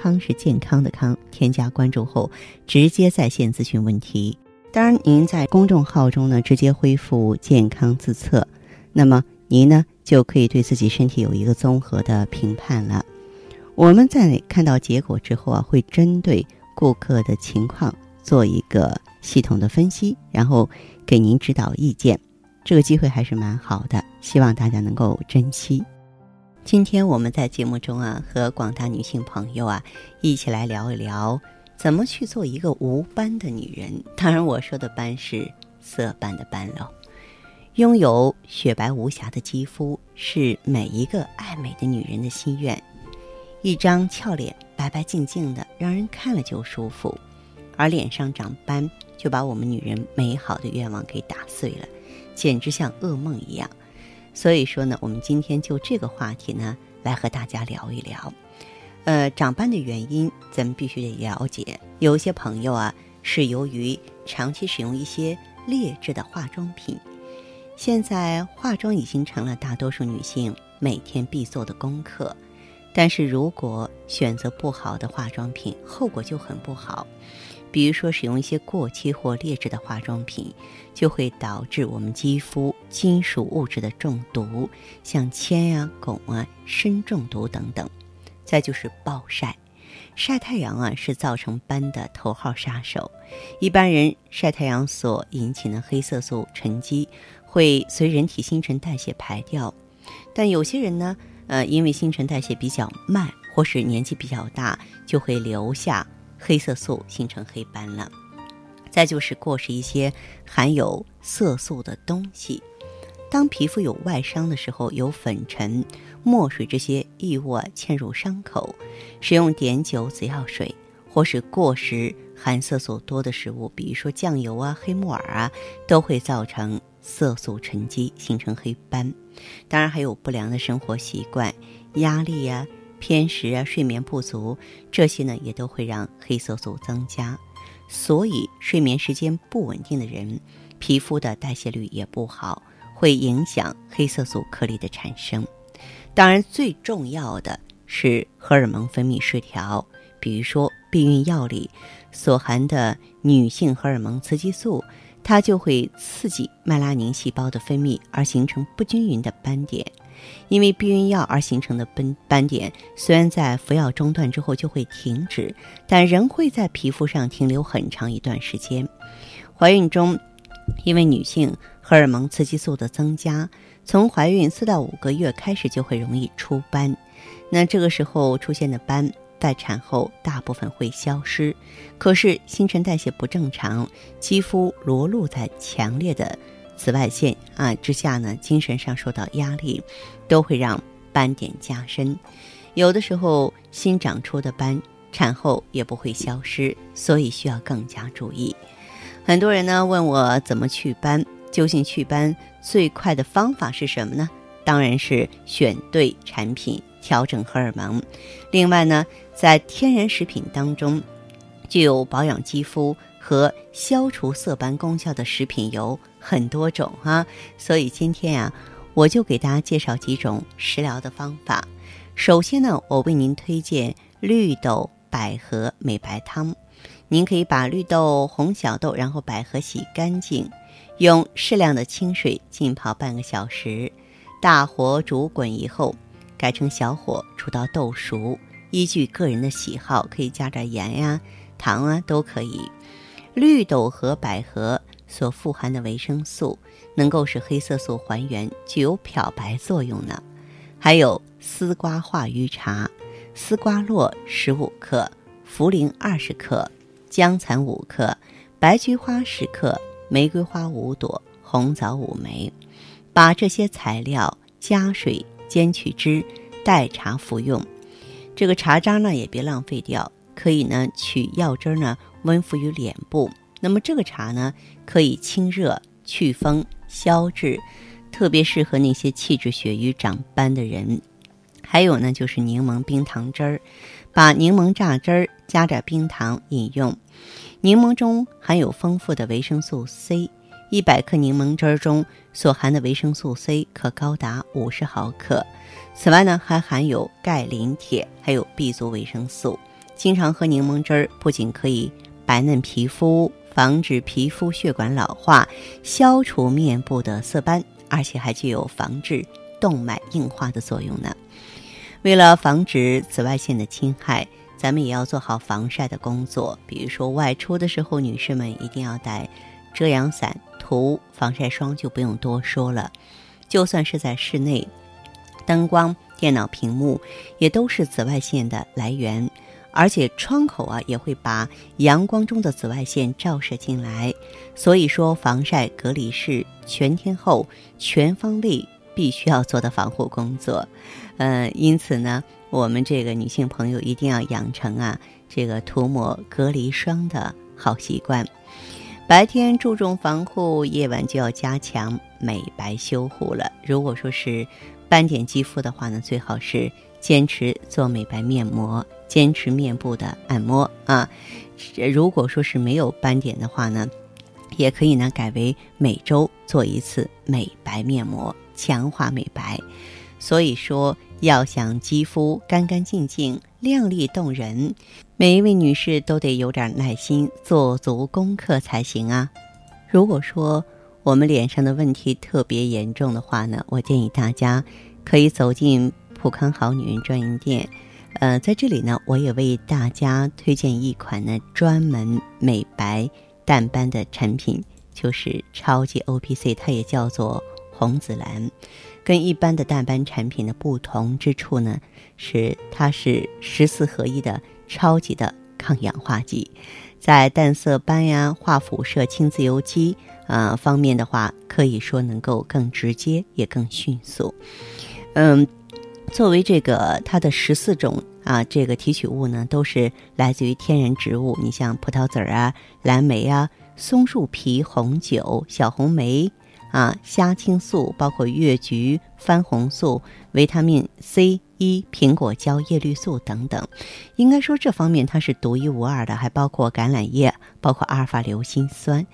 康是健康的康，添加关注后直接在线咨询问题。当然，您在公众号中呢直接恢复健康自测，那么您呢就可以对自己身体有一个综合的评判了。我们在看到结果之后啊，会针对顾客的情况做一个系统的分析，然后给您指导意见。这个机会还是蛮好的，希望大家能够珍惜。今天我们在节目中啊，和广大女性朋友啊，一起来聊一聊怎么去做一个无斑的女人。当然，我说的斑是色斑的斑喽。拥有雪白无瑕的肌肤是每一个爱美的女人的心愿。一张俏脸，白白净净的，让人看了就舒服；而脸上长斑，就把我们女人美好的愿望给打碎了，简直像噩梦一样。所以说呢，我们今天就这个话题呢，来和大家聊一聊。呃，长斑的原因，咱们必须得了解。有些朋友啊，是由于长期使用一些劣质的化妆品。现在化妆已经成了大多数女性每天必做的功课，但是如果选择不好的化妆品，后果就很不好。比如说，使用一些过期或劣质的化妆品，就会导致我们肌肤金属物质的中毒，像铅呀、汞啊、砷中毒等等。再就是暴晒，晒太阳啊是造成斑的头号杀手。一般人晒太阳所引起的黑色素沉积会随人体新陈代谢排掉，但有些人呢，呃，因为新陈代谢比较慢，或是年纪比较大，就会留下。黑色素形成黑斑了，再就是过食一些含有色素的东西。当皮肤有外伤的时候，有粉尘、墨水这些异物啊嵌入伤口，使用碘酒、紫药水，或是过食含色素多的食物，比如说酱油啊、黑木耳啊，都会造成色素沉积，形成黑斑。当然还有不良的生活习惯、压力呀。偏食啊，睡眠不足，这些呢也都会让黑色素增加。所以，睡眠时间不稳定的人，皮肤的代谢率也不好，会影响黑色素颗粒的产生。当然，最重要的是荷尔蒙分泌失调，比如说避孕药里所含的女性荷尔蒙雌激素，它就会刺激麦拉宁细胞的分泌，而形成不均匀的斑点。因为避孕药而形成的斑斑点，虽然在服药中断之后就会停止，但仍会在皮肤上停留很长一段时间。怀孕中，因为女性荷尔蒙雌激素的增加，从怀孕四到五个月开始就会容易出斑。那这个时候出现的斑，在产后大部分会消失。可是新陈代谢不正常，肌肤裸露在强烈的。紫外线啊之下呢，精神上受到压力，都会让斑点加深。有的时候新长出的斑，产后也不会消失，所以需要更加注意。很多人呢问我怎么祛斑，究竟祛斑最快的方法是什么呢？当然是选对产品，调整荷尔蒙。另外呢，在天然食品当中，具有保养肌肤和消除色斑功效的食品有。很多种哈，所以今天呀，我就给大家介绍几种食疗的方法。首先呢，我为您推荐绿豆百合美白汤。您可以把绿豆、红小豆，然后百合洗干净，用适量的清水浸泡半个小时，大火煮滚以后，改成小火煮到豆熟。依据个人的喜好，可以加点盐呀、糖啊，都可以。绿豆和百合。所富含的维生素能够使黑色素还原，具有漂白作用呢。还有丝瓜化瘀茶，丝瓜络十五克，茯苓二十克，姜蚕五克，白菊花十克，玫瑰花五朵，红枣五枚。把这些材料加水煎去汁，代茶服用。这个茶渣呢也别浪费掉。可以呢取药汁呢温敷于脸部。那么这个茶呢，可以清热、祛风、消滞，特别适合那些气滞血瘀、长斑的人。还有呢，就是柠檬冰糖汁儿，把柠檬榨汁儿加点冰糖饮用。柠檬中含有丰富的维生素 C，一百克柠檬汁儿中所含的维生素 C 可高达五十毫克。此外呢，还含有钙、磷、铁，还有 B 族维生素。经常喝柠檬汁儿，不仅可以白嫩皮肤。防止皮肤血管老化，消除面部的色斑，而且还具有防治动脉硬化的作用呢。为了防止紫外线的侵害，咱们也要做好防晒的工作。比如说外出的时候，女士们一定要带遮阳伞，涂防晒霜就不用多说了。就算是在室内，灯光、电脑屏幕也都是紫外线的来源。而且窗口啊也会把阳光中的紫外线照射进来，所以说防晒隔离是全天候、全方位必须要做的防护工作。呃，因此呢，我们这个女性朋友一定要养成啊这个涂抹隔离霜的好习惯。白天注重防护，夜晚就要加强美白修护了。如果说是斑点肌肤的话呢，最好是。坚持做美白面膜，坚持面部的按摩啊。如果说是没有斑点的话呢，也可以呢改为每周做一次美白面膜，强化美白。所以说，要想肌肤干干净净、靓丽动人，每一位女士都得有点耐心，做足功课才行啊。如果说我们脸上的问题特别严重的话呢，我建议大家可以走进。普康好女人专营店，呃，在这里呢，我也为大家推荐一款呢专门美白淡斑的产品，就是超级 O P C，它也叫做红紫蓝。跟一般的淡斑产品的不同之处呢，是它是十四合一的超级的抗氧化剂，在淡色斑呀、化辐射、清自由基啊方面的话，可以说能够更直接也更迅速，嗯。作为这个它的十四种啊，这个提取物呢，都是来自于天然植物。你像葡萄籽儿啊、蓝莓啊、松树皮、红酒、小红莓啊、虾青素，包括越橘、番红素、维他命 C、一、苹果胶、叶绿素等等。应该说这方面它是独一无二的，还包括橄榄叶，包括阿尔法硫辛酸。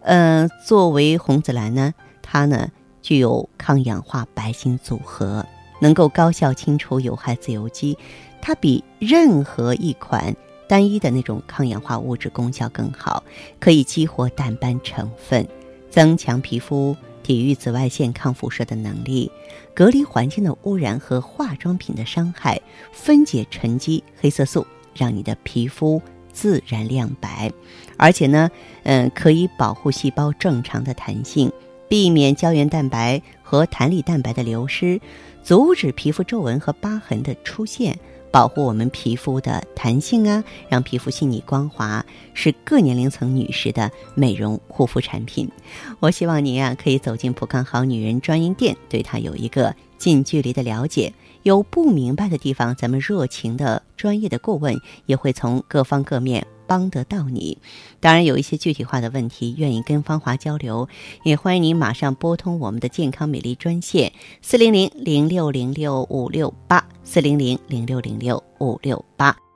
呃，作为红紫兰呢，它呢具有抗氧化白金组合。能够高效清除有害自由基，它比任何一款单一的那种抗氧化物质功效更好，可以激活淡斑成分，增强皮肤抵御紫外线、抗辐射的能力，隔离环境的污染和化妆品的伤害，分解沉积黑色素，让你的皮肤自然亮白。而且呢，嗯，可以保护细胞正常的弹性，避免胶原蛋白和弹力蛋白的流失。阻止皮肤皱纹和疤痕的出现，保护我们皮肤的弹性啊，让皮肤细腻光滑，是各年龄层女士的美容护肤产品。我希望您啊可以走进普康好女人专营店，对它有一个近距离的了解。有不明白的地方，咱们热情的专业的顾问也会从各方各面。帮得到你，当然有一些具体化的问题，愿意跟芳华交流，也欢迎您马上拨通我们的健康美丽专线四零零零六零六五六八四零零零六零六五六八。